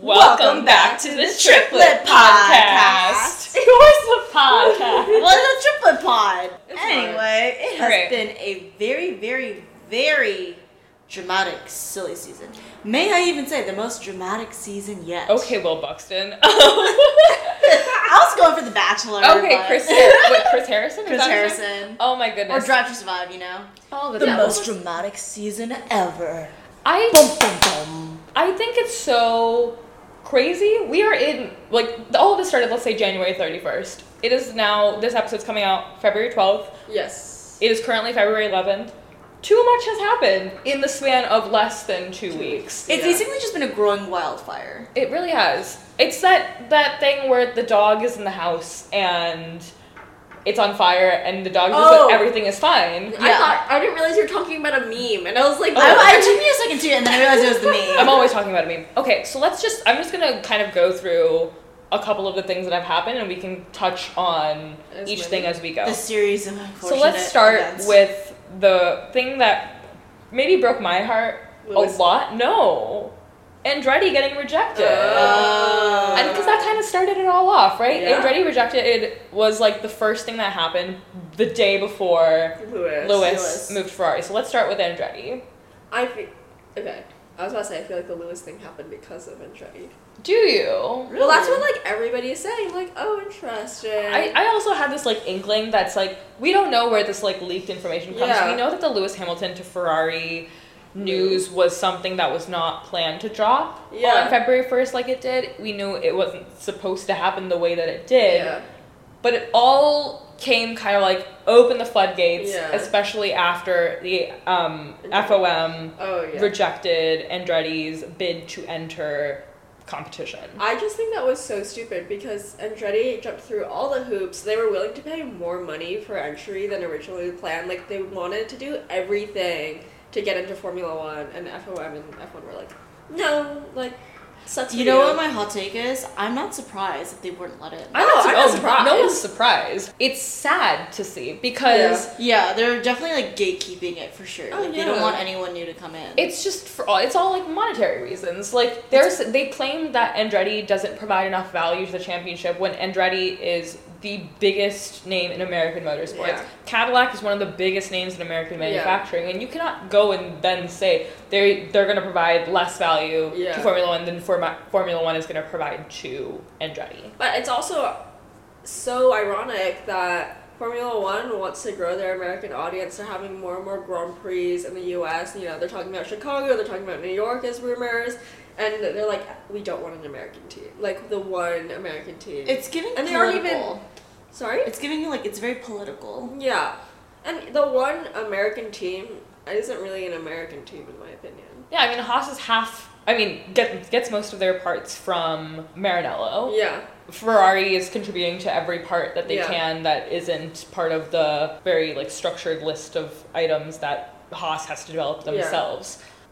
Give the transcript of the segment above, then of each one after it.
Welcome back to the Triplet Podcast. It was the podcast. well, it's a triplet pod. It's anyway, it has Okay. been a very, very, very dramatic, silly season. May I even say the most dramatic season yet? Okay, Will Buxton. I was going for The Bachelor. okay, but- Chris. Har- Wait, Chris Harrison. Chris that his name? Harrison. Oh my goodness. Or. Drive to Survive, you know? oh, The most dramatic season ever. I Bum, bum, bum. I think it's so crazy. We are in like all of this started. Let's say January thirty first. It is now. This episode's coming out February twelfth. Yes. It is currently February eleventh. Too much has happened in the span of less than two weeks. It's Yeah. basically just been a growing wildfire. It really has. It's that that thing where the dog is in the house and it's on fire and the dog just Oh. everything is fine. I thought I didn't realize you were talking about a meme, and I was like, Oh. I, I took me a second too, and then I realized it was the meme. I'm always talking about a meme. Okay, so let's just I'm just gonna kind of go through a couple of the things that have happened and we can touch on As each many. thing as we go. the series of So let's start events. with the thing that maybe broke my heart Lewis. a lot. No. Andretti getting rejected. Oh. And because that kind of started it all off, right? Yeah. Andretti rejected it was like the first thing that happened the day before Lewis. Lewis, Lewis. moved Ferrari. So let's start with Andretti. I feel okay. I was about to say I feel like the Lewis thing happened because of Andretti. Do you? Well, that's what like everybody is saying. Like, oh, interesting. I, I also had this like inkling that's like we don't know where this like leaked information comes. Yeah. We know that the Lewis Hamilton to Ferrari news was something that was not planned to drop Yeah. on February first like it did. We knew it wasn't supposed to happen the way that it did. yeah. But it all came kind of like open the floodgates, Yeah. especially after the um, FOM Oh yeah. rejected Andretti's bid to enter competition. I just think that was so stupid because Andretti jumped through all the hoops. They were willing to pay more money for entry than originally planned. Like they wanted to do everything to get into Formula One, and FOM and F1 were like, no, like, sucks. You for know what my hot take is? I'm not surprised that they wouldn't let it. I know, I'm not surprised. No one's surprised. It's sad to see because Yeah, they're definitely like gatekeeping it for sure. Oh, Like, They don't want anyone new to come in. it's just for all, it's all like monetary reasons. Like there's they claim that Andretti doesn't provide enough value to the championship when Andretti is the biggest name in American motorsports. Yeah. Cadillac is one of the biggest names in American Yeah. manufacturing, and you cannot go and then say they they're going to provide less value Yeah. to Formula One than Forma, Formula One is going to provide to Andretti. But it's also so ironic that Formula One wants to grow their American audience. They're having more and more Grand Prix in the U.S. You know, they're talking about Chicago. They're talking about New York as rumors, and they're like, we don't want an American team, like the one American team. It's giving And they aren't even- Sorry. It's giving you like it's very political. Yeah, and the one American team isn't really an American team in my opinion. Yeah, I mean Haas is half. I mean, get, gets most of their parts from Maranello. Yeah. Ferrari is contributing to every part that they Yeah. can that isn't part of the very like structured list of items that Haas has to develop Yeah.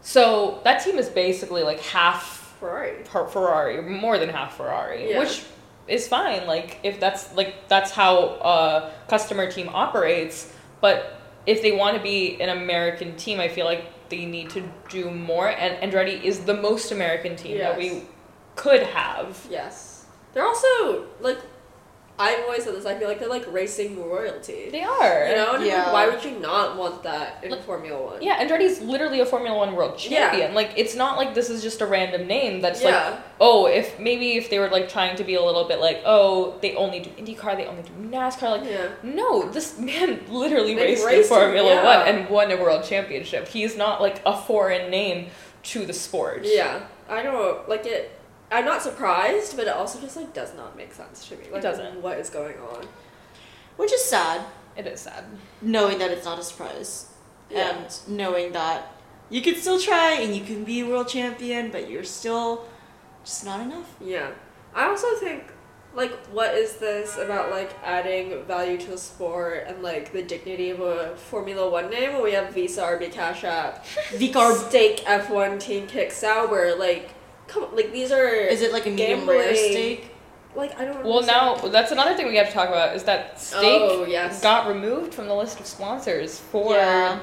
So that team is basically like half Ferrari. Fer- Ferrari, more than half Ferrari, Yeah. which is fine. Like if that's like that's how a customer team operates, but if they want to be an American team, I feel like they need to do more. And Andretti is the most American team that we could have. Yes. They're also like I've always said this, I feel like they're like racing royalty. They are. You know, and Yeah. like, why would you not want that in Like- Formula One? Yeah, Andretti's literally a Formula One world Yeah. champion. Like it's not like this is just a random name that's Yeah. like oh, if maybe if they were like trying to be a little bit like, oh, they only do IndyCar, they only do NASCAR, like Yeah. no, this man literally They raced, raced in in- Formula yeah. One and won a world championship. He's not like a foreign name to the sport. Yeah. I don't like it I'm not surprised, but it also just like does not make sense to me. Like doesn't. what is going on. Which is sad, It is sad. knowing that it's not a surprise. Yeah. And knowing that you can still try and you can be a world champion, but you're still just not enough. Yeah. I also think like what is this about like adding value to the sport and like the dignity of a Formula One name when we have Visa RB Cash App Vicar Stake F1 team kick sauber like come on, like these are is it like a medium rare Gambling. steak? like I don't know. Well, now understand. that's another thing we have to talk about is that Stake Oh, yes. got removed from the list of sponsors for Yeah.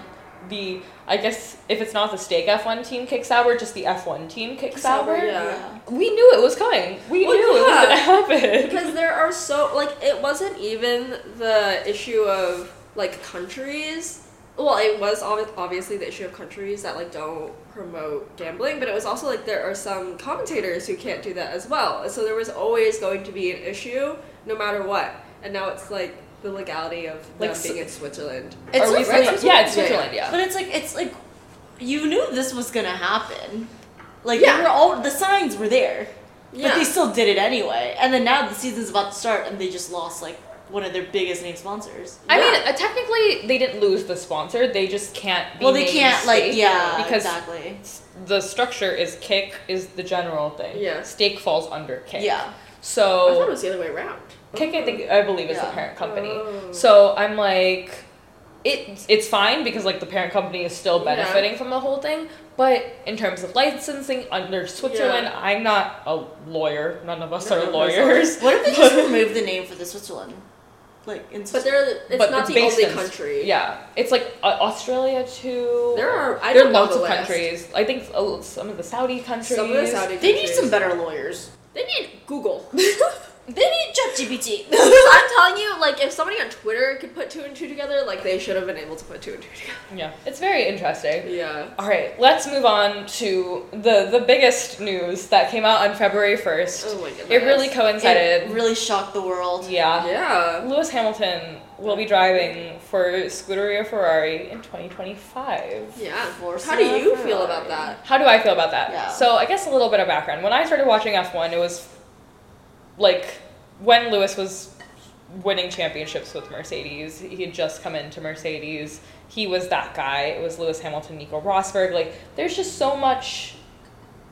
the I guess if it's not the Stake F1 team kicks kick Sauber, just the F1 team kick Sauber. Sauber, yeah. We knew it was coming. We Well, knew it was gonna happen. Because there are so like it wasn't even the issue of like countries. Well, it was obviously the issue of countries that like don't promote gambling, but it was also like there are some commentators who can't do that as well. So there was always going to be an issue no matter what. And now it's like the legality of Like, them being in Switzerland. It's Are we like- Switzerland? Switzerland? Yeah, it's Yeah, yeah. Switzerland. Yeah. But it's like it's like you knew this was gonna happen. Like Yeah. they were all the signs were there, Yeah. but they still did it anyway. And then now the season's about to start, and they just lost like one of their biggest name sponsors. I mean, uh, technically, they didn't lose the sponsor. They just can't. Be well, they can't like yeah because exactly the structure is kick is the general thing. Yeah. Stake falls under kick. yeah. So I thought it was the other way around. kick, I think I believe is the parent company. Oh. So I'm like, it it's fine because like the parent company is still Yeah. benefiting from the whole thing. But in terms of licensing under Switzerland, Yeah. I'm not a lawyer. None of us None are of us lawyers. What if they just remove the name for the Switzerland? Like in But Switzerland. they're it's But not it's the only in- country. Yeah, it's like uh, Australia too. There are I there are don't know lots the of list. countries. I think uh, some of the Saudi countries. Some of the Saudi Countries. they need some better lawyers. They need Google. They need ChatGPT. I'm telling you, like, if somebody on Twitter could put two and two together, like, they should have been able to put two and two together. Yeah, it's very interesting. Yeah. All right, let's move on to the the biggest news that came out on February first. Oh my goodness. it really coincided. It really shocked the world. yeah. Yeah. Lewis Hamilton will be driving for Scuderia Ferrari in 2025. Yeah. Forza How do you feel about that? How do I feel about that? Yeah. So I guess a little bit of background. When I started watching F1, it was like when Lewis was winning championships with Mercedes. He had just come into Mercedes. He was that guy. It was Lewis Hamilton, Nico Rosberg. Like there's just so much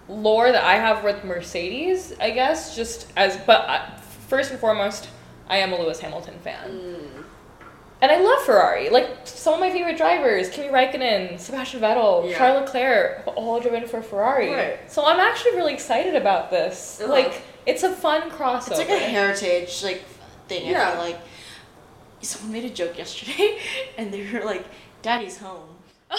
lore that I have with Mercedes. I guess just as but uh, first and foremost, I am a Lewis Hamilton fan. Mm. And I love Ferrari. Like some of my favorite drivers, Kimi Raikkonen, Sebastian Vettel, Yeah. Charles Leclerc, all driven for Ferrari. Right. So I'm actually really excited about this. Uh-huh. Like it's a fun crossover. It's like a heritage like thing. I Yeah. feel like someone made a joke yesterday, and they were like, "Daddy's home."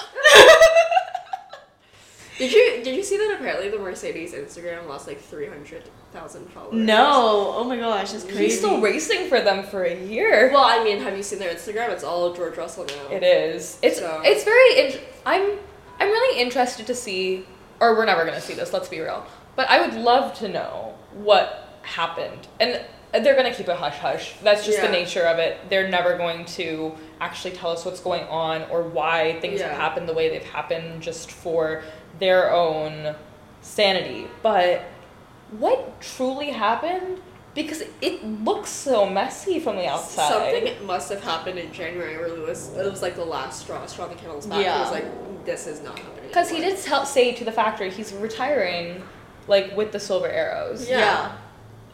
Did you did you see that apparently the Mercedes Instagram lost like three hundred thousand followers? No, oh my gosh, that's crazy. He's still racing for them for a year. Well, I mean, have you seen their Instagram? It's all George Russell now. It is. It's So- it's very. In- I'm I'm really interested to see, or we're never gonna see this. Let's be real. But I would love to know what happened, and they're gonna keep it hush hush. That's just the nature of it. They're never going to actually tell us what's going on or why things have happened the way they've happened, just for their own sanity. But what truly happened? Because it looks so messy from the outside. Something must have happened in January where Lewis. It was like the last straw, straw the camel's back. He was like, "This is not happening." Because he did tell, say to the factory he's retiring, like with the silver arrows. Yeah. yeah.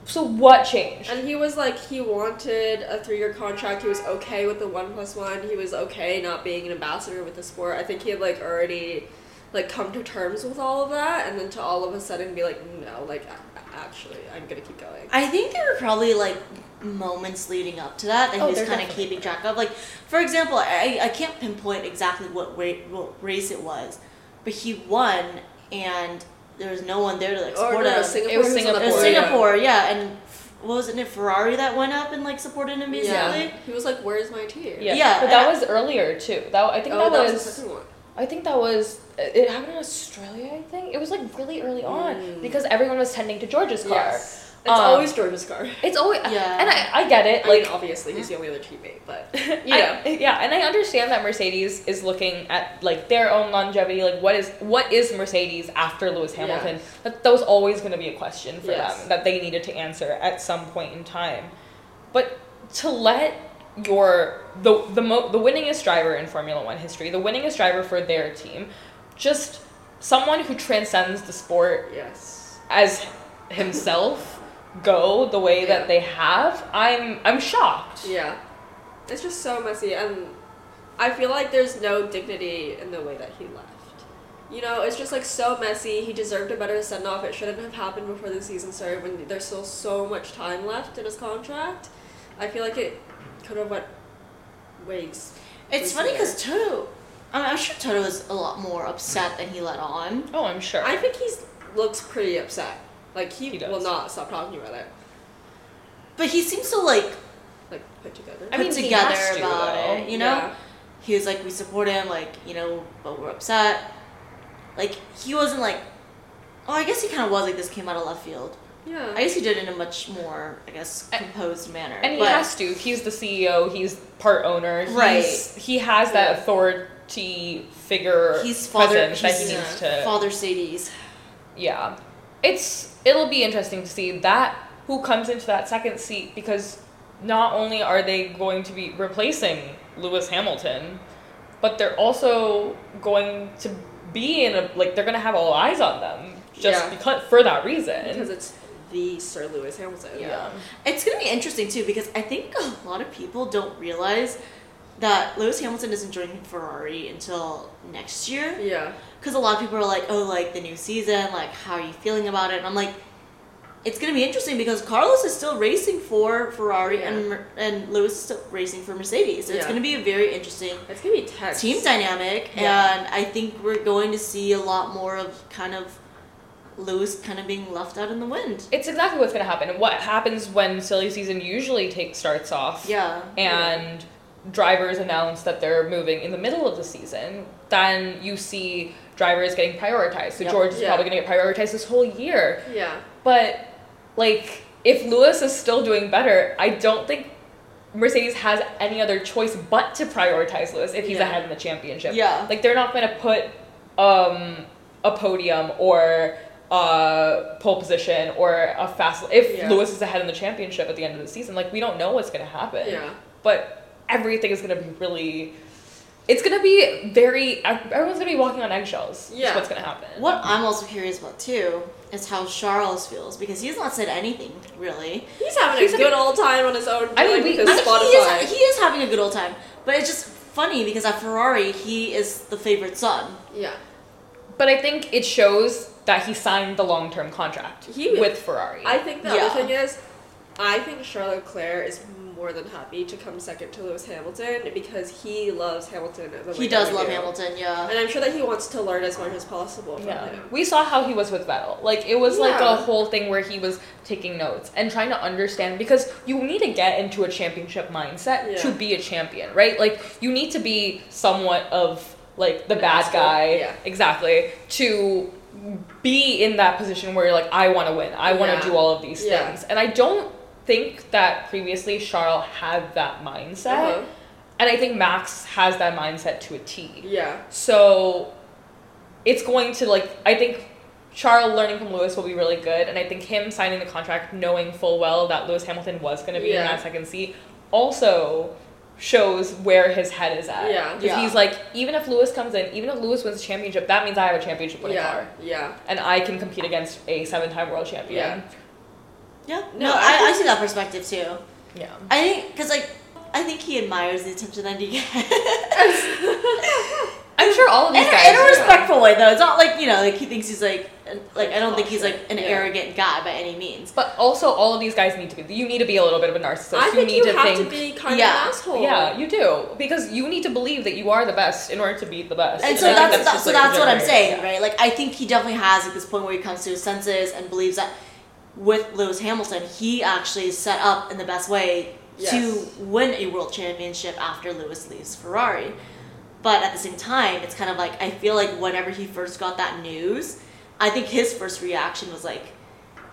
So what changed? And he was like, he wanted a three year contract. He was okay with the one plus one. He was okay not being an ambassador with the sport. I think he had like already like come to terms with all of that, and then to all of a sudden be like, no, like actually, I'm gonna keep going. I think there were probably like moments leading up to that that Oh, he was kind of keeping track of. Like, for example, I, I can't pinpoint exactly what, ra- what race it was, but he won and there was no one there to like Or support no, him. Singapore. It was he on the Singapore, It was. Singapore, yeah, and f- what was it? it Ferrari that went up and like supported him basically. Yeah. He was like, "Where's my team?" yeah, yeah, but that and was earlier too. That I think Oh, that, that was, was the second one. I think that was it happened in Australia. I think it was like really early on Mm. because everyone was tending to George's car. Yes. It's Um, always George's car. It's always Yeah. and I, I get it I like mean, obviously he's the only other teammate, but I- yeah, and I understand that Mercedes is looking at like their own longevity. Like, what is what is Mercedes after Lewis Yeah. Hamilton? That that was always going to be a question for Yes. them that they needed to answer at some point in time. But to let your the the mo- the winningest driver in Formula One history, the winningest driver for their team, just someone who transcends the sport yes. as himself go the way Yeah. that they have, I'm I'm shocked. Yeah. It's just so messy and I feel like there's no dignity in the way that he left. You know, it's just like so messy. He deserved a better send off. It shouldn't have happened before the season started when there's still so much time left in his contract. I feel like it could have went ways. It's funny because Toto, I mean, I'm sure Toto is a lot more upset than he let on. Oh, I'm sure. I think he's looks pretty upset. Like he, He does. will not stop talking about it. But he seems to like Like put together. I put mean, he together has to, about though. it. You know, Yeah. he was like, we support him, like you know, but we're upset. Like he wasn't like, oh, I guess he kind of was like this came out of left field. Yeah. I guess he did it in a much more, I guess, composed manner. and he but, has to. He's the CEO. He's part owner. He's, Right. He has that Yeah. authority figure He's father. presence that He's he needs to. father Sadie's. Yeah. It's it'll be interesting to see that who comes into that second seat because not only are they going to be replacing Lewis Hamilton, but they're also going to be in a like they're going to have all eyes on them just Yeah. because for that reason. because it's the Sir Lewis Hamilton. yeah. It's gonna be interesting too because I think a lot of people don't realize that Lewis Hamilton isn't joining Ferrari until next year. Yeah. Because a lot of people are like, oh, like the new season, like how are you feeling about it? And I'm like, it's gonna be interesting because Carlos is still racing for Ferrari Yeah. and and Lewis is still racing for Mercedes. So it's gonna be a very interesting It's gonna be tense. team dynamic, Yeah. and I think we're going to see a lot more of kind of Lewis kind of being left out in the wind. It's exactly what's going to happen. What happens when silly season usually takes starts off Yeah. and drivers announce that they're moving in the middle of the season, then you see drivers getting prioritized. So Yep. George is Yeah. probably going to get prioritized this whole year. Yeah. But like if Lewis is still doing better, I don't think Mercedes has any other choice but to prioritize Lewis if he's Yeah. ahead in the championship. Yeah. Like they're not going to put um, a podium or a pole position or a fast if Yeah. Lewis is ahead in the championship at the end of the season. Like we don't know what's going to happen. Yeah. But everything is going to be really it's going to be very everyone's going to be walking on eggshells. Yeah. Yeah. what's going to happen. What I'm also curious about too is how Charles feels because he's not said anything really. He's having He's a good old time on his own. I mean, we- with I his mean, he is he is having a good old time, but it's just funny because at Ferrari he is the favorite son. yeah. But I think it shows that he signed the long term contract He- with Ferrari. I think the Yeah. other thing is, I think Charles Leclerc is more than happy to come second to Lewis Hamilton because he loves Hamilton. He does love do. Hamilton, yeah. and I'm sure that he wants to learn as much as possible from yeah. him. We saw how he was with Vettel. Like it was like a whole thing where he was taking notes and trying to understand because you need to get into a championship mindset Yeah. to be a champion, right? Like you need to be somewhat of like the An bad asshole, guy. yeah. Exactly. To be in that position where you're like, I want to win. I want to Yeah. do all of these Yeah. things. And I don't think that previously Charles had that mindset. Uh-huh. And I think Max has that mindset to a T. Yeah. So it's going to like I think Charles learning from Lewis will be really good, and I think him signing the contract knowing full well that Lewis Hamilton was going to be in Yeah. that second seat also shows where his head is at. Yeah. Yeah. he's like, even if Lewis comes in, even if Lewis wins the championship, that means I have a championship winning Yeah. car, Yeah. and I can compete against a seven-time world champion. Yeah. No, No, I I, I see that perspective too. Yeah. I think because like I think he admires the attention that he gets. I'm sure all of in, these a, guys. in a respectful way though. It's not like you know like he thinks he's like uh, like I don't think he's like an Yeah. arrogant guy by any means. but also, all of these guys need to be. You need to be a little bit of a narcissist. I you think need you to have think. to be kind Yeah. of an asshole. Yeah, you do because you need to believe that you are the best in order to be the best. And so I think that's, that, so like, that's what I'm saying, Yeah. right? Like I think he definitely has like this point where he comes to his senses and believes that with Lewis Hamilton, he actually set up in the best way Yes. to win a world championship after Lewis leaves Ferrari. But at the same time, it's kind of like I feel like whenever he first got that news, I think his first reaction was like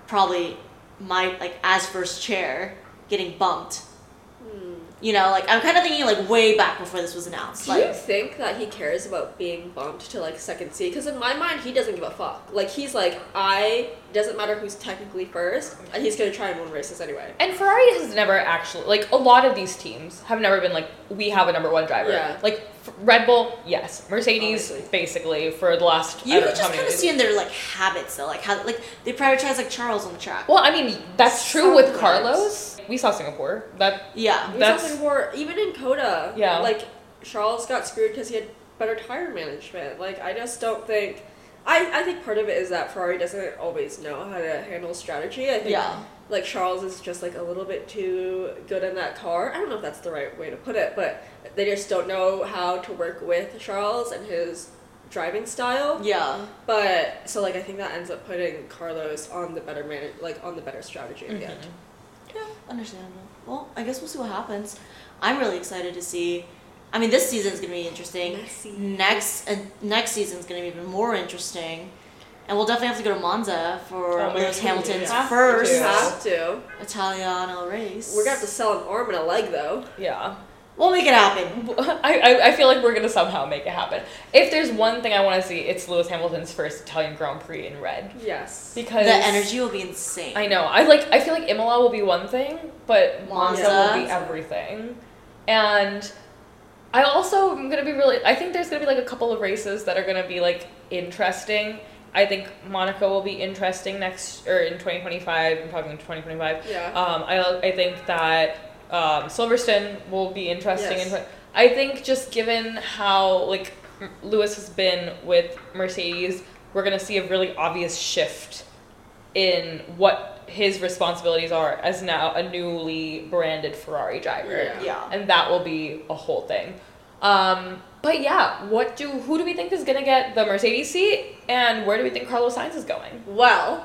probably my like as first chair getting bumped. You know, like I'm kind of thinking like way back before this was announced. Do Like you think that he cares about being bumped to like second seat? Because in my mind, he doesn't give a fuck. Like he's like, I doesn't matter who's technically first, and he's gonna try and win races anyway. And Ferrari has never actually like a lot of these teams have never been like we have a number one driver. Yeah. Like f- Red Bull, yes. Mercedes, Obviously. basically for the last. I You don't can know just kind of see in their like habits though, like how like they prioritize like Charles on the track. Well, I mean that's true with Sometimes. Carlos. We saw Singapore. That Yeah, We saw Singapore. even in Coda. Yeah. Like Charles got screwed because he had better tire management. Like I just don't think I, I think part of it is that Ferrari doesn't always know how to handle strategy. I think Yeah. like Charles is just like a little bit too good in that car. I don't know if that's the right way to put it, but they just don't know how to work with Charles and his driving style. Yeah. But so like I think that ends up putting Carlos on the better man like on the better strategy at the end. Mm-hmm. Yeah, understandable. Well, I guess we'll see what happens. I'm really excited to see. I mean, this season's gonna be interesting. Messy. Next, and uh, next season's gonna be even more interesting. And we'll definitely have to go to Monza for Oh my Lewis Hamilton's we first You have to. Italiano race. We're gonna have to sell an arm and a leg though. Yeah. We'll make it happen. I, I, I feel like we're gonna somehow make it happen. If there's one thing I want to see, it's Lewis Hamilton's first Italian Grand Prix in red Yes. because The energy will be insane. I know. I like. I feel like Imola will be one thing, but Monza Monza. will be everything. And I also am gonna be really. I think there's gonna be like a couple of races that are gonna be like interesting. I think Monaco will be interesting next or in 2025. I'm talking 2025. Yeah. Um, I I think that um, Silverstone will be interesting. Yes. In, I think just given how like Lewis has been with Mercedes, we're gonna see a really obvious shift in what his responsibilities are as now a newly branded Ferrari driver, Yeah. Yeah. and that will be a whole thing. Um, but yeah, what do who do we think is gonna get the Mercedes seat, and where do we think Carlos Sainz is going? Well,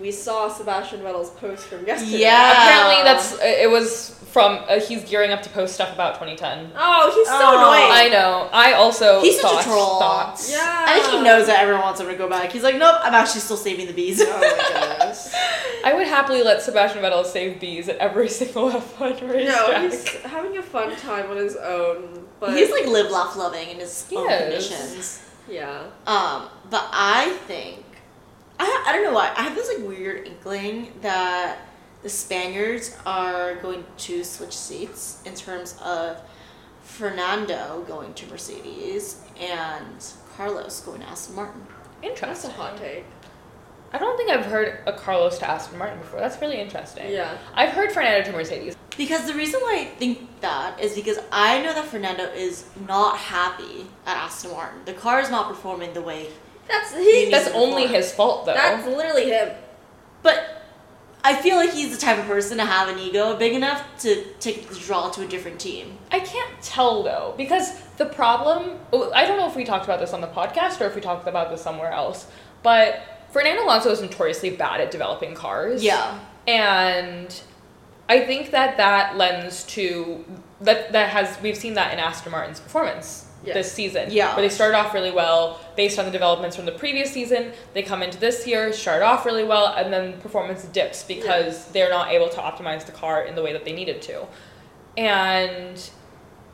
we saw Sebastian Vettel's post from yesterday. Yeah. Apparently, that's it was from uh, he's gearing up to post stuff about 2010. Oh, he's so Oh. annoying. I know. I also He's such a thought troll. thoughts. yeah. I think he knows that everyone wants him to go back. He's like, nope, I'm actually still saving the bees. Oh my goodness. I would happily let Sebastian Vettel save bees at every single F1 racetrack. no, he's having a fun time on his own. But He's like live, laugh, loving in his He own is. conditions. yeah. Um, but I think I I don't know why I have this like weird inkling that the Spaniards are going to switch seats in terms of Fernando going to Mercedes and Carlos going to Aston Martin. Interesting. That's Interesting. a hot take. I don't think I've heard a Carlos to Aston Martin before. That's really interesting. Yeah. I've heard Fernando to Mercedes. Because the reason why I think that is because I know that Fernando is not happy at Aston Martin. The car is not performing the way, That's He he. That's only perform. his fault, though. That's literally him. but I feel like he's the type of person to have an ego big enough to take the draw to a different team. I can't tell though because the problem. oh, I don't know if we talked about this on the podcast or if we talked about this somewhere else, but Fernando Alonso is notoriously bad at developing cars. Yeah. and I think that that lends to that that has we've seen that in Aston Martin's performance Yes. this season. Yeah. where they started off really well based on the developments from the previous season. They come into this year, start off really well, and then performance dips because they're not able to optimize the car in the way that they needed to. And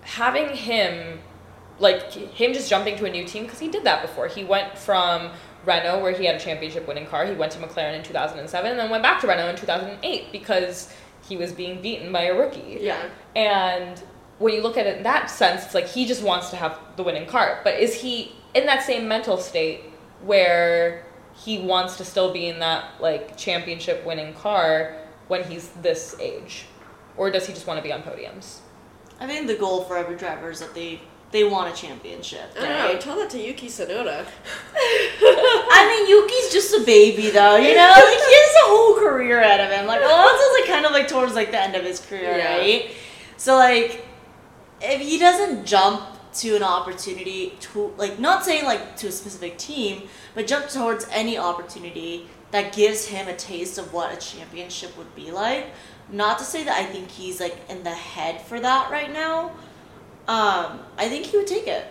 having him, like him just jumping to a new team because he did that before. He went from Renault, where he had a championship winning car. He went to McLaren in 2007 and then went back to Renault in 2008 because he was being beaten by a rookie. Yeah. And when you look at it in that sense, it's like he just wants to have the winning car. But is he in that same mental state where he wants to still be in that like championship winning car when he's this age? Or does he just want to be on podiums? I think the goal for every driver is that they they want a championship. I don't know. Right? Tell that to Yuki Tsunoda. I mean, Yuki's just a baby, though. You know, like he has a whole career ahead of him. Like Alonso's like kind of like towards like the end of his career, Yeah. right? So like, if he doesn't jump to an opportunity to like, not saying like to a specific team, but jump towards any opportunity that gives him a taste of what a championship would be like. Not to say that I think he's like in the head for that right now. Um, I think he would take it.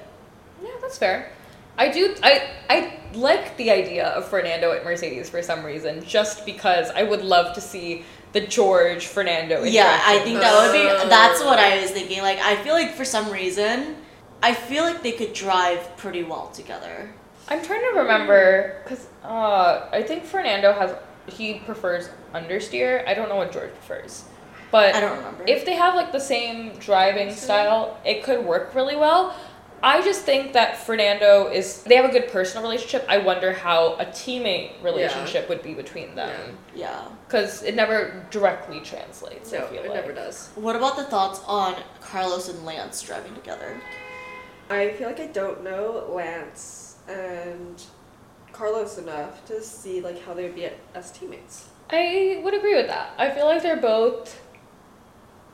Yeah, that's fair. I do. I I like the idea of Fernando at Mercedes for some reason, just because I would love to see the George Fernando. Yeah, I think that would Oh. be. That's what I was thinking. Like, I feel like for some reason, I feel like they could drive pretty well together. I'm trying to remember because uh, I think Fernando has he prefers understeer. I don't know what George prefers, but I don't remember. if they have like the same driving style, it could work really well. I just think that Fernando is they have a good personal relationship. I wonder how a teammate relationship would be between them yeah. because it never directly translates. I No, feel it like. never does. What about the thoughts on Carlos and Lance driving together? I feel like I don't know Lance and Carlos enough to see like how they would be as teammates. I would agree with that. I feel like they're both.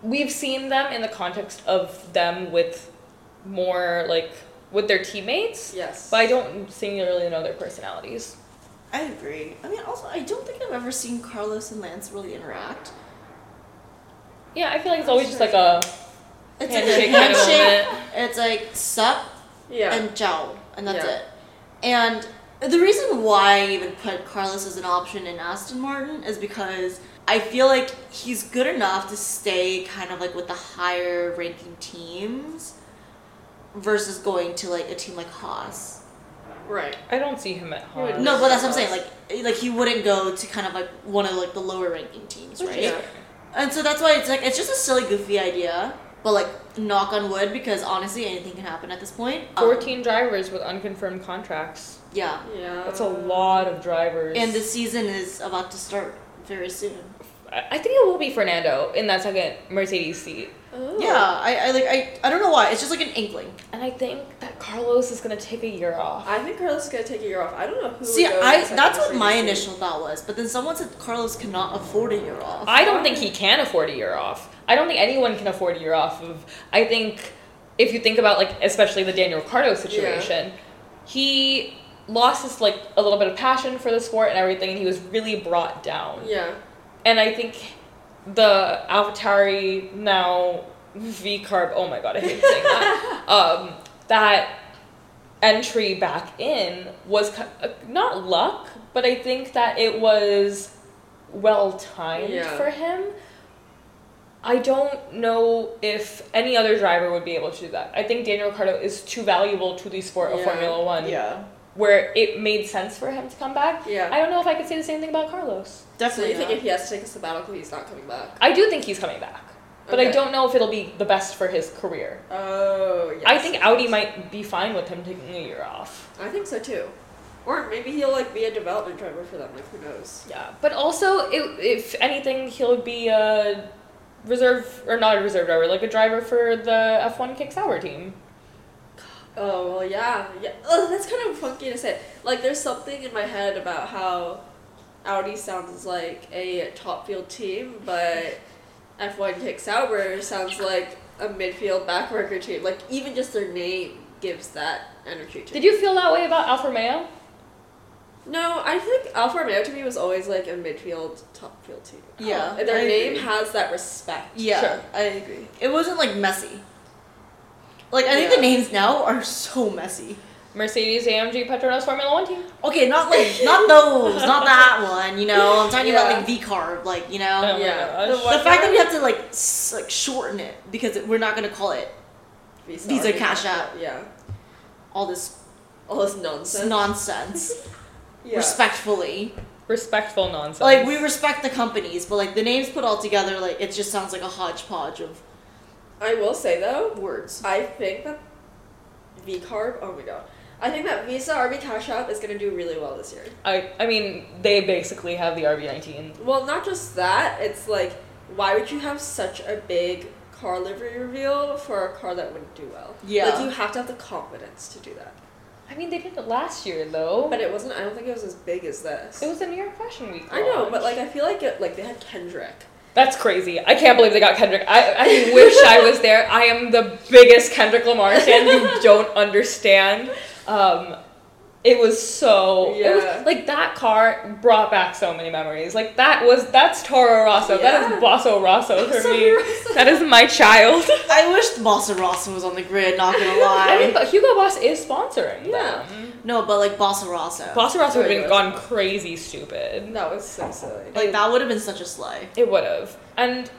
We've seen them in the context of them with more like with their teammates, Yes. but I don't singularly know their personalities. I agree. I mean, also, I don't think I've ever seen Carlos and Lance really interact. Yeah, I feel like it's always just like a It's handshake like a kind of It's like sup Yeah. and ciao, and that's Yeah. it. And the reason why I even put Carlos as an option in Aston Martin is because I feel like he's good enough to stay kind of like with the higher ranking teams versus going to like a team like Haas. right. I don't see him at He Haas. No, but that's what I'm saying. Like, like he wouldn't go to kind of like one of like the lower ranking teams, right? is- And so that's why it's like it's just a silly, goofy idea. But like, knock on wood, because honestly, anything can happen at this point. Um, 14 drivers with unconfirmed contracts. yeah, Yeah. That's a lot of drivers. and the season is about to start very soon. I I think it will be Fernando in that second Mercedes seat. Oh. Yeah, I, I like I, I don't know why. It's just like an inkling. And I think that Carlos is going to take a year off. I think Carlos is gonna take a year off. I don't know who. See, I that's what my initial thought was. But then someone said Carlos cannot afford a year off. I don't think he can afford a year off. I don't think anyone can afford a year off of. I think if you think about like especially the Daniel Ricciardo situation, he lost his like a little bit of passion for the sport and everything, and he was really brought down. Yeah. And I think the AlphaTauri now V carb. Oh my god, I hate saying that. um, that entry back in was uh, not luck, but I think that it was well timed Yeah. for him. I don't know if any other driver would be able to do that. I think Daniel Ricciardo is too valuable to the sport of Yeah. Formula One, Yeah, where it made sense for him to come back. Yeah. I don't know if I could say the same thing about Carlos. So definitely. you think if he has to take a sabbatical, he's not coming back? I do think he's coming back, but I don't know if it'll be the best for his career. Oh, yes. I think Audi might be fine with him taking a year off. I think so too. Or maybe he'll like be a development driver for them. Like who knows? Yeah, but also, it, if anything, he'll be a reserve or not a reserve driver, like a driver for the F1 Kick Sauber team. Oh well, yeah, yeah. Oh, that's kind of funky to say. Like, there's something in my head about how Audi sounds like a top field team, but F1 Kick Sauber sounds like a midfield backworker team. Like, even just their name gives that energy to Did me. you feel that way about Alfa Romeo? No, I think Alfa Romeo to me was always like a midfield top field team. Yeah, And their I name agree. has that respect. Yeah, Sure. I agree. It wasn't like messy. Like I think Yeah. the names now are so messy. Mercedes AMG Petronas Formula One team. Okay, not like not those, not that one. You know, I'm talking about Yeah. like V carb, like you know. Oh Yeah. gosh. The the fact that we have to like s- like shorten it because it, we're not gonna call it Visa, Visa Cash App. Yeah. all this All this nonsense. nonsense. yeah. Respectfully, Respectful nonsense. like we respect the companies, but like the names put all together, like it just sounds like a hodgepodge of I will say though, words. I think that V Carb. Oh my god. I think that Visa RB Cash App is gonna do really well this year. I, I mean, they basically have the RB19. Well, not just that. It's like, why would you have such a big car livery reveal for a car that wouldn't do well? Yeah. Like you have to have the confidence to do that. I mean, they did it last year though. But it wasn't. I don't think it was as big as this. it was a New York Fashion Week. I know, but like I feel like it. Like they had Kendrick. That's crazy. I can't believe they got Kendrick. I, I wish I was there. I am the biggest Kendrick Lamar fan. You don't understand. Um, it was so. It Yeah. was, like that car brought back so many memories. Like that was that's Toro Rosso. That Yeah. is Basso Rosso for me. Rosso. That is my child. I wish Bossa Rosso was on the grid. Not gonna lie. I mean, but Hugo Boss is sponsoring Yeah. them. no, but like Bossa Rosso. Basso Rosso would have been gone crazy stupid. That was so silly. like that would have been such a sleigh. It would have. And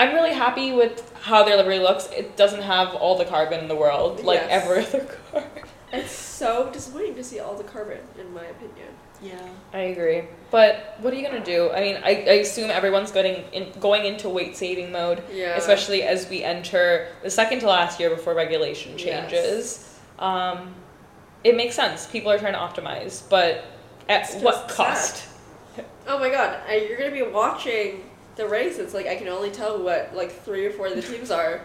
I'm really happy with how their livery looks. It doesn't have all the carbon in the world, like Yes. every other car. It's so disappointing to see all the carbon, in my opinion. Yeah. I agree. But what are you gonna do? I mean, I, I assume everyone's getting in, going into weight saving mode, Yeah. especially as we enter the second to last year before regulation Yes. changes. Um, it makes sense. People are trying to optimize, but at what just cost? Oh my god, I- you're gonna be watching the race. It's like I can only tell what like three or four of the teams are.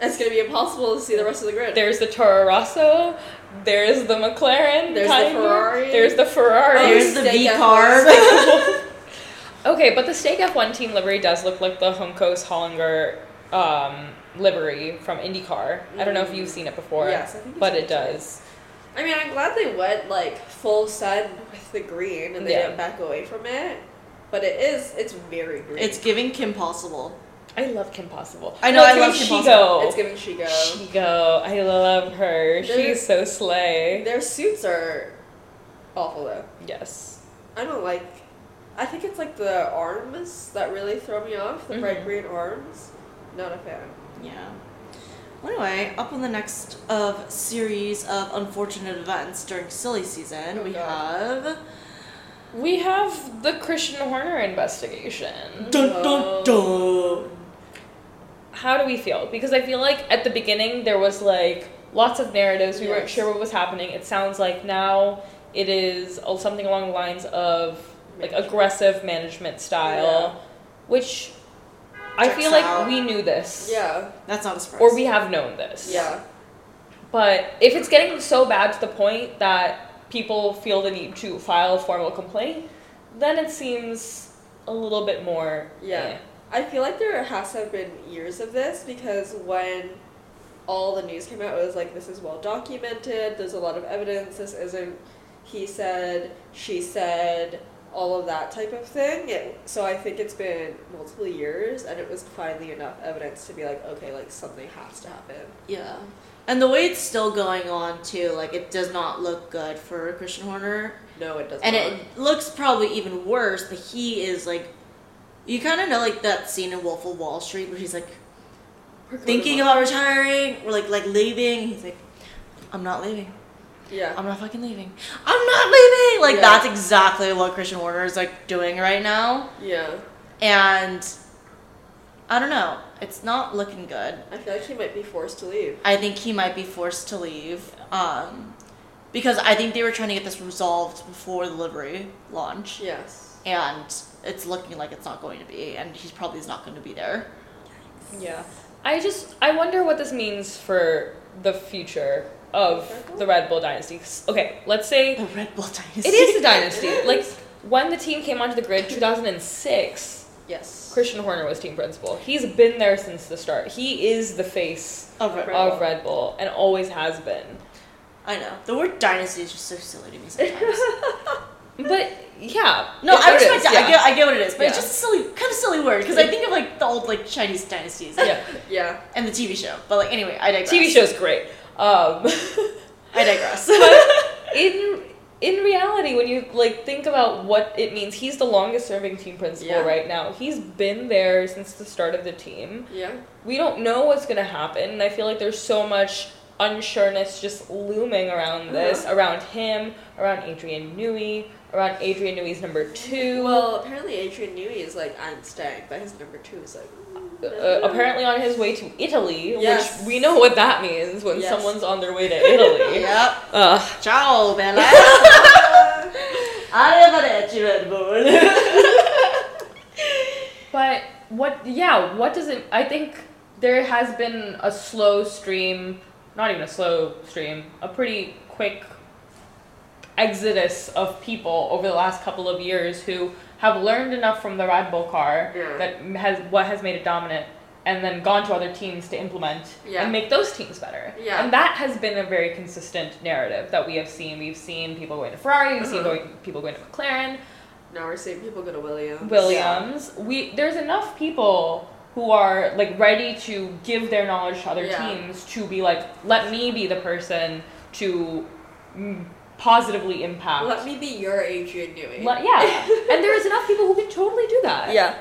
It's gonna be impossible to see the rest of the grid. There's the Toro Rosso. There's the McLaren. There's the kind of, Ferrari. There's the Ferrari. There's the Stake V F1. car. okay, but the Stake F1 team livery does look like the Juncos Hollinger um, livery from IndyCar. I don't know if you've seen it before. Yes, I think but it does. I mean, I'm glad they went like full sun with the green and they Yeah. didn't back away from it. But it is, it's very green. it's giving Kim Possible. I love Kim Possible. I know, No, I love Kim Shego. it's giving Shego. Shego. I love her. They're- She's so slay. Their suits are awful though. Yes. I don't like. I think it's like the arms that really throw me off. The bright Mhm. green arms. Not a fan. Yeah. Well, anyway, up on the next of series of unfortunate events during silly season, Oh, we God. have We have the Christian Horner investigation. dun dun dun. How do we feel? Because I feel like at the beginning there was like lots of narratives. We weren't sure what was happening. It sounds like now it is something along the lines of like aggressive management style, Yeah. which I Checks feel like out. we knew this. Yeah. That's not a surprise. Or we have known this. Yeah. But if it's getting so bad to the point that people feel the need to file a formal complaint, then it seems a little bit more. Yeah. eh. I feel like there has to have been years of this because when all the news came out, it was like this is well documented. There's a lot of evidence. This isn't he said, she said, all of that type of thing. It, so I think it's been multiple years, and it was finally enough evidence to be like, okay, like something has to happen. Yeah. And the way it's still going on too, like it does not look good for Christian Horner. No, it doesn't. And it looks probably even worse, but he is like you kinda know like that scene in Wolf of Wall Street where he's like thinking about retiring or like like leaving he's like, I'm not leaving. Yeah. I'm not fucking leaving. I'm not leaving. Like Yeah. that's exactly what Christian Horner is like doing right now. Yeah. And I don't know. It's not looking good. I feel like he might be forced to leave. I think he might be forced to leave. Um because I think they were trying to get this resolved before the livery launch. Yes. And it's looking like it's not going to be, and he's probably is not going to be there. Yeah. I just I wonder what this means for the future of the Red Bull dynasty. Okay, let's say The Red Bull dynasty. it is a dynasty. Like when the team came onto the grid 2006, Yes. Christian Horner was team principal. He's been there since the start. He is the face of Red Red Bull. of Red Bull and always has been. I know. The word dynasty is just so silly to me sometimes. But yeah. no, it's I what it respect is, it. I get, I get what it is, but it's just a silly, kind of silly word because I think of like the old like Chinese dynasties Yeah. Yeah. and the TV show. But like anyway, I digress. TV show's great. Um, I digress. in in reality, when you like think about what it means, he's the longest serving team principal Yeah. right now. He's been there since the start of the team. Yeah. We don't know what's gonna happen, and I feel like there's so much unsureness just looming around this, Uh-huh. around him, around Adrian Newey, around Adrian Newey's number two. Well, apparently Adrian Newey is like I'm staying, but his number two is like. uh, apparently on his way to Italy, Yes. which we know what that means when Yes. someone's on their way to Italy. yep. Ugh. Ciao, bella. Arrivederci, Red Bull. But what? Yeah, what does it? I think there has been a slow stream, not even a slow stream, a pretty quick exodus of people over the last couple of years who have learned enough from the Red Bull car Yeah. that has what has made it dominant. And then gone to other teams to implement Yeah. and make those teams better. Yeah. And that has been a very consistent narrative that we have seen. We've seen people going to Ferrari, we've seen Uh-huh. going, people going to McLaren, Now we're seeing people go to Williams. Williams. We there's enough people who are like ready to give their knowledge to other Yeah. teams to be like, let me be the person to positively impact. Let me be your Adrian Newey. Let- yeah, and there's enough people who can totally do that. yeah.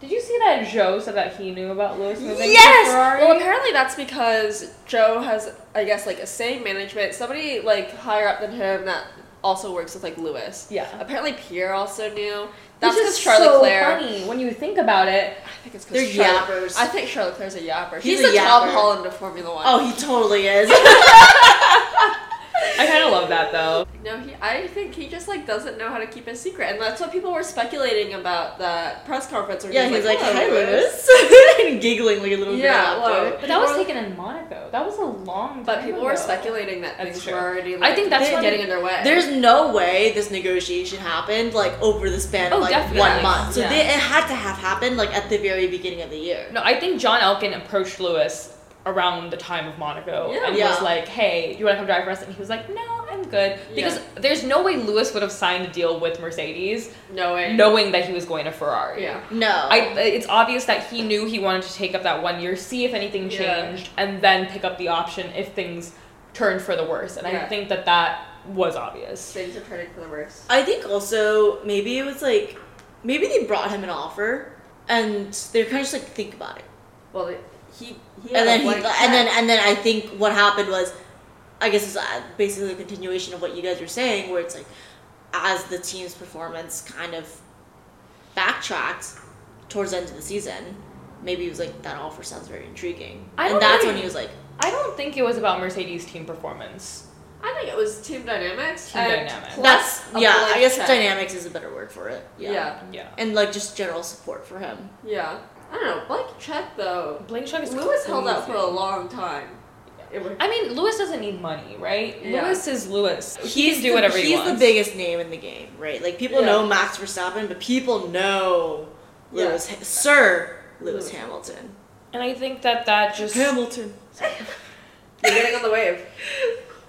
Did you see that Joe said that he knew about Lewis moving Yes. to Ferrari? Yes. Well, apparently that's because Joe has, I guess, like a same management. Somebody like higher up than him that also works with like Lewis. yeah. Apparently Pierre also knew. That's Which because is Charlie so Claire. funny when you think about it. I think it's They're because yappers. I think Charles Leclerc's a yapper. He's He's, a the Tom. Holland of Formula One. oh, he totally is. I kind of love that though. No, he. I think he just like doesn't know how to keep a secret, and that's what people were speculating about that press conference. Where Yeah, he he's was like, "Hello, "Hi, Lewis." Lewis," and giggling like a little Yeah, girl after. well, But that was People- taken in Monaco. That was a long. But time people were speculating that That's things true. were already. I Like, think that's They- when- getting in their way. There's no way this negotiation happened like over the span of Oh, like definitely. one month. So Yeah. they, it had to have happened like at the very beginning of the year. No, I think John Elkann approached Lewis around the time of Monaco Yeah. and Yeah. was like, "Hey, do you want to come drive for us?" And he was like, "No, I'm good." Because there's no way Lewis would have signed a deal with Mercedes no way. knowing that he was going to Ferrari. Yeah. No. I, it's obvious that he knew he wanted to take up that one year, see if anything Yeah. changed, and then pick up the option if things turned for the worse. And I think that that was obvious. Things are turning for the worse. I think also maybe it was like maybe they brought him an offer and they're kind of just like think about it. Well, they, he he and then he, and then and then I think what happened was, I guess it's uh, basically a continuation of what you guys were saying, where it's like, as the team's performance kind of backtracked towards the end of the season, maybe he was like that offer sounds very intriguing, I and that's really- when he was like, I don't think it was about Mercedes' team performance. I think it was team dynamics. Team dynamics. that's yeah, I guess check. dynamics is a better word for it. Yeah. Yeah. Yeah. and like just general support for him. Yeah. I don't know. Blank check though. Blake Chuck is Lewis held out for a long time. I mean, Lewis doesn't need money, right? Yeah. Lewis is Lewis. He can do the- whatever he's he wants. the biggest name in the game, right? Like people Yeah. know Max Verstappen, but people know Yeah. Lewis, Sir Lewis Lewis. Hamilton. And I think that that just Hamilton. you're getting on the wave.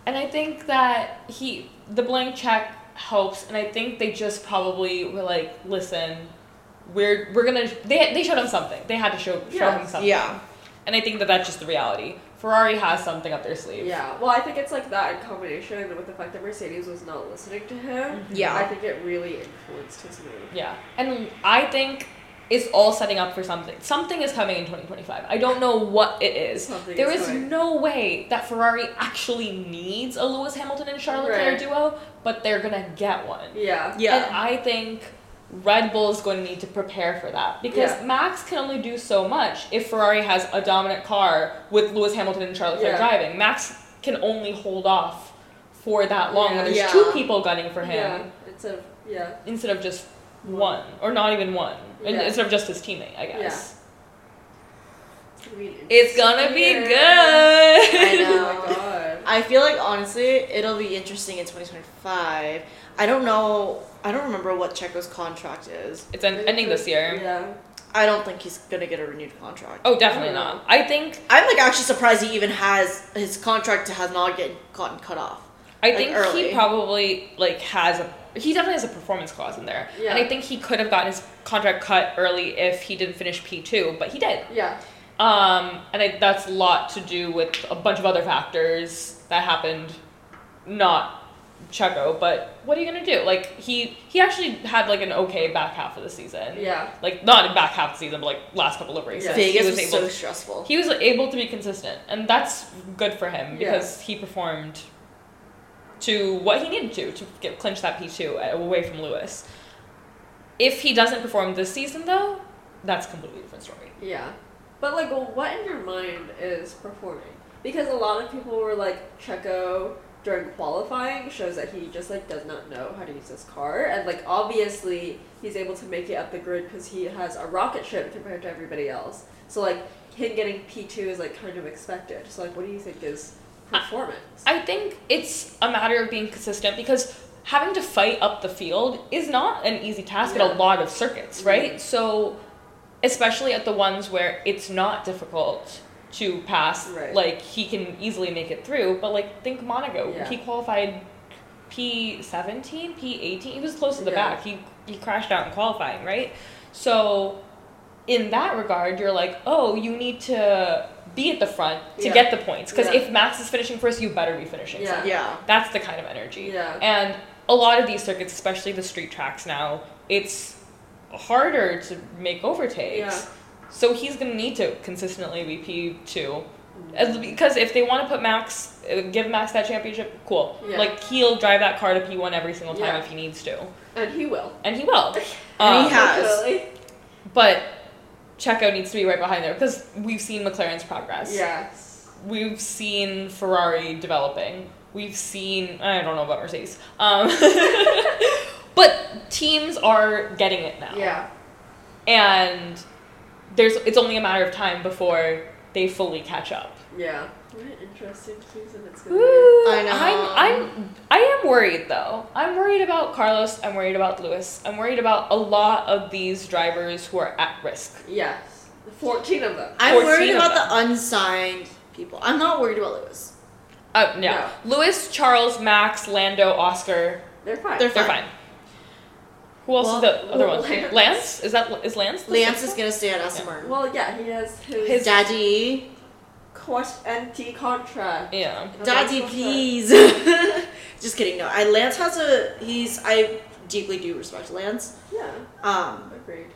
And I think that he, the blank check helps, and I think they just probably were like, listen, we're we're gonna. They they showed him something. They had to show show Yeah. him something. Yeah. And I think that that's just the reality. Ferrari has something up their sleeve. Yeah. Well, I think it's like that in combination with the fact that Mercedes was not listening to him. Mm-hmm. Yeah. I think it really influenced his move. Yeah. And I think it's all setting up for something. Something is coming in 2025. I don't know what it is. Something There is is no way that Ferrari actually needs a Lewis Hamilton and Charles Leclerc Right. duo, but they're gonna get one. Yeah. Yeah. And I think Red Bull is going to need to prepare for that because Yeah. Max can only do so much if Ferrari has a dominant car with Lewis Hamilton and Charles Leclerc Yeah. driving. Max can only hold off for that long. Yeah. And there's Yeah. two people gunning for him Yeah. It's a yeah. instead of just one, or not even one, Yeah. instead of just his teammate, I guess. It's gonna be, It's gonna be good. I Oh know. my god. I feel like honestly, it'll be interesting in 2025. I don't know. I don't remember what Checo's contract is. It's en- ending this year. Yeah. I don't think he's gonna get a renewed contract. Oh, definitely I don't not. I think I'm like actually surprised he even has his contract has not get gotten cut off. I Like, think early. he probably like has a he definitely has a performance clause in there. Yeah. And I think he could have gotten his contract cut early if he didn't finish P two, but he did. Yeah. Um, and I, that's a lot to do with a bunch of other factors that happened, not Checo. But what are you gonna do? Like he he actually had like an okay back half of the season. Yeah. Like not in back half of the season, but like last couple of races. Yeah. Vegas he was, was, so able. stressful. he was able to be consistent, and that's good for him Yeah. because he performed to what he needed to to get clinch that P two away from Lewis. If he doesn't perform this season, though, that's a completely different story. Yeah. But like what in your mind is performing? Because a lot of people were like Checo during qualifying shows that he just like does not know how to use his car and like obviously he's able to make it up the grid because he has a rocket ship compared to everybody else. So like him getting P2 is like kind of expected. So like what do you think is performance? I think it's a matter of being consistent because having to fight up the field is not an easy task Yeah. at a lot of circuits, right? Mhm. So, especially at the ones where it's not difficult to pass, Right. like he can easily make it through. But like think Monaco, Yeah. he qualified P seventeen, P eighteen. He was close to the Yeah. back. He he crashed out in qualifying, right? So, in that regard, you're like, oh, you need to be at the front to Yeah. get the points because if Max is finishing first, you better be finishing Yeah. second. yeah. That's the kind of energy. Yeah. And a lot of these circuits, especially the street tracks now, it's harder to make overtakes. Yeah. So he's going to need to consistently be P2. As, because if they want to put Max, uh, give Max that championship, cool. Yeah. Like he'll drive that car to P1 every single time Yeah. if he needs to. And he will. And he will. And he Um, has. Unfortunately. But Checo needs to be right behind there because we've seen McLaren's progress. Yes. We've seen Ferrari developing. we've seen. I don't know about Mercedes, um, but teams are getting it now, Yeah. and there's it's only a matter of time before they fully catch up. Yeah. What an interesting season it's gonna be. I know. I'm, I'm, I am worried though. I'm worried about Carlos. I'm worried about Lewis. I'm worried about a lot of these drivers who are at risk. Yes. 14 of them. I'm worried about them. the unsigned people. I'm not worried about Lewis. Uh, no. Lewis, Charles, Max, Lando, Oscar. They're fine. They're They're fine. Fine. Who else Well, is the other well, one? Lance. Lance. Is that is Lance? the Lance sixth is gonna stay at Aston Martin. well, yeah, he has his, His- Daddy, quest NT contract. one? Yeah. Daddy, please. Just kidding. No, I Lance has a. He's. I deeply do respect Lance. Yeah. Um, Agreed.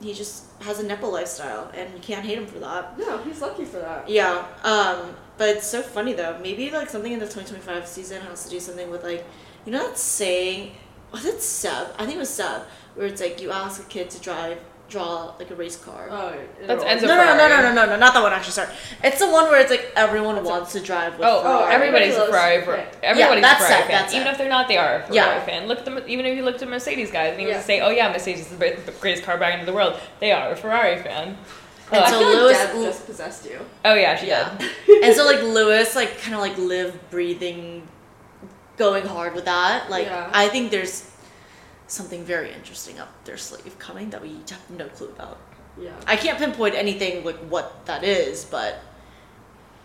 he just has a Nepo lifestyle, and you can't hate him for that. No, he's lucky for that. Yeah. Um, but it's so funny though. Maybe like something in the 2025 season has to do something with like, you know that saying, was it Seb? I think it was Seb, where it's like you ask a kid to drive, draw like a race car. Oh, That's Enzo no, no, no, no, no, no, no, not that one. Actually, sorry. It's the one where it's like everyone That's a- wants to drive with. Oh, Ferrari. Oh, everybody's a Ferrari. loves- Fer- okay. Everybody's that's a Ferrari it, fan. that's even it. if they're not, they are a Ferrari Yeah. fan. Look at them. Even if you look at Mercedes guys, and even Yeah. say, "Oh yeah, Mercedes is the the greatest car brand in the world," they are a Ferrari fan. And oh, I so feel Lewis- like Deb just possessed you. oh yeah, she Yeah. did. and so like Lewis, like kind of like live, breathing, going hard with that. Like Yeah. I think there's something very interesting up their sleeve coming that we have no clue about. Yeah. I can't pinpoint anything like what that is, but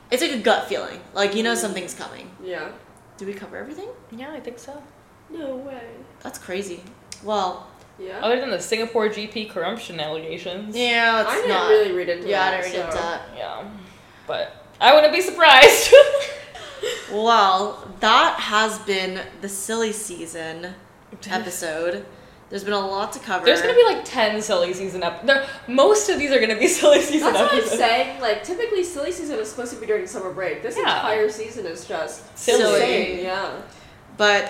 it's like a gut feeling. Like you know mm-hmm. something's coming. Yeah. Do we cover everything? Yeah, I think so. No way. That's crazy. Well, Yeah. Other than the Singapore GP corruption allegations. yeah, it's I didn't not. really read into yeah, I that. didn't read into so- that. Yeah, but I wouldn't be surprised. Well, that has been the silly season episode. There's been a lot to cover. There's gonna be like ten silly season up. There, most of these are gonna be silly season That's what I'm saying. Like, typically, silly season is supposed to be during summer break. This Yeah. entire season is just Silly. insane. Yeah. But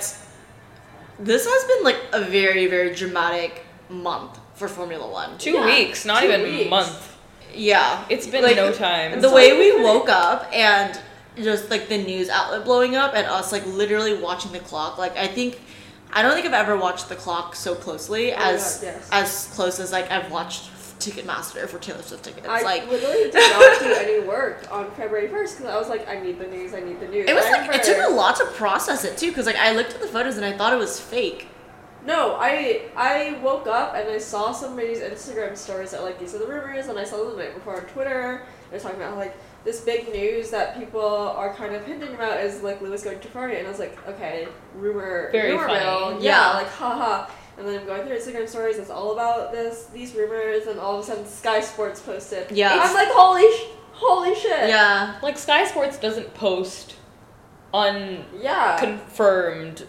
this has been like a very, very dramatic month for Formula One. Two Yeah, weeks, not two even weeks. month. Yeah. It's been Like, no time. The way we woke up and just like the news outlet blowing up and us like literally watching the clock. Like I think I don't think I've ever watched the clock so closely Oh, as yes. as close as like I've watched Ticketmaster for Taylor Swift tickets. I like literally did not do any work on February 1st because I was like, I need the news, I need the news. it was like it took a lot to process it too because like I looked at the photos and I thought it was fake. No, I I woke up and I saw somebody's Instagram stories that like these are the rumors, and I saw them the night before on Twitter. They're talking about how, like this big news that people are kind of hinting about is like Lewis going to Ferrari, and I was like, okay, rumor, Very rumor funny. mill, Yeah. yeah, like haha. And then I'm going through Instagram stories. It's all about this, these rumors, and all of a sudden Sky Sports posted. Yeah. And I'm like, holy, sh- holy shit. Yeah. like Sky Sports doesn't post unconfirmed Yeah.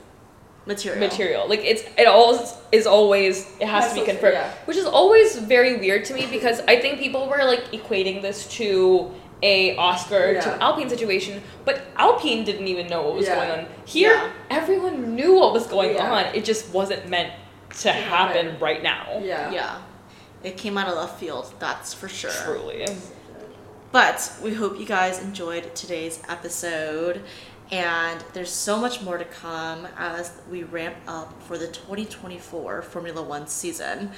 Material. material. Like it's it all is always it has Has to be confirmed, yeah. which is always very weird to me because I think people were like equating this to a Oscar to Yeah. Alpine situation, but Alpine didn't even know what was Yeah. going on. Here, Yeah. everyone knew what was going Yeah. on. It just wasn't meant to happen happen. right now. Yeah. Yeah. It came out of left field, that's for sure. Truly. But we hope you guys enjoyed today's episode. And there's so much more to come as we ramp up for the 2024 Formula One season.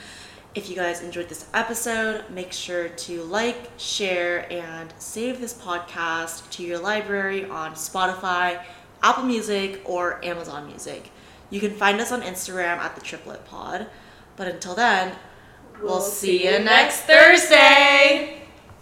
If you guys enjoyed this episode, make sure to like, share, and save this podcast to your library on Spotify, Apple Music, or Amazon Music. You can find us on Instagram at the Triplet Pod. But until then, we'll, see you next Thursday.